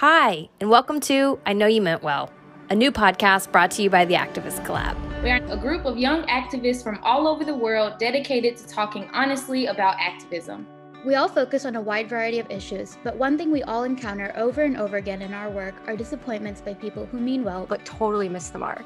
Hi, and welcome to I Know You Meant Well, a new podcast brought to you by the Activist Collab. We are a group of young activists from all over the world dedicated to talking honestly about activism. We all focus on a wide variety of issues, but one thing we all encounter over and over again in our work are disappointments by people who mean well but totally miss the mark.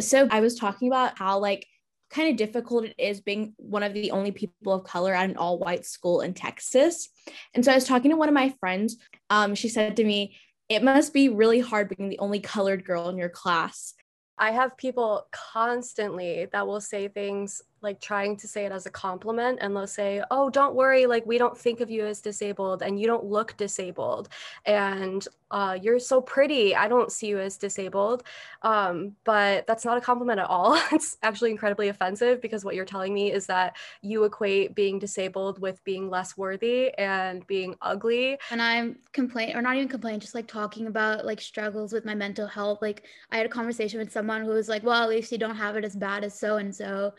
So I was talking about how like kind of difficult it is being one of the only people of color at an all white school in Texas. And so I was talking to one of my friends. Um, she said to me, It must be really hard being the only colored girl in your class. I have people constantly that will say things like trying to say it as a compliment and they'll say oh don't worry like we don't think of you as disabled and you don't look disabled and uh, you're so pretty i don't see you as disabled um, but that's not a compliment at all. It's actually incredibly offensive because what you're telling me is that you equate being disabled with being less worthy and being ugly. And i'm complain or not even complain just like talking about like struggles with my mental health. Like i had a conversation with someone who was like well at least you don't have it as bad as so and so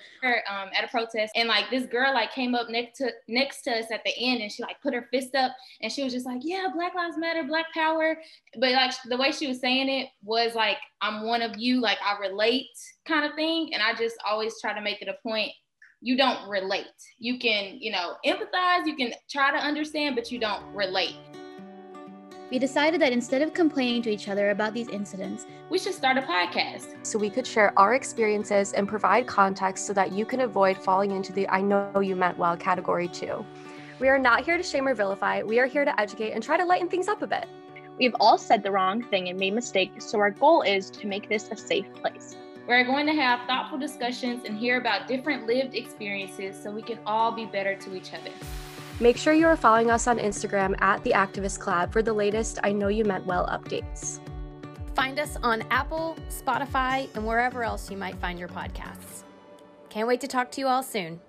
um, at a protest, and like this girl like came up next to next to us at the end, and she like put her fist up, and she was just like, "Yeah, Black Lives Matter, Black Power," but like the way she was saying it was like, "I'm one of you," like I relate kind of thing, and I just always try to make it a point you don't relate. You can, you know, empathize, you can try to understand, but you don't relate. We decided that instead of complaining to each other about these incidents, we should start a podcast. So we could share our experiences and provide context so that you can avoid falling into the I know you meant well category too. We are not here to shame or vilify, we are here to educate and try to lighten things up a bit. We've all said the wrong thing and made mistakes, so our goal is to make this a safe place. We're going to have thoughtful discussions and hear about different lived experiences so we can all be better to each other. Make sure you are following us on Instagram at The Activist Collab for the latest I Know You Meant Well updates. Find us on Apple, Spotify, and wherever else you might find your podcasts. Can't wait to talk to you all soon.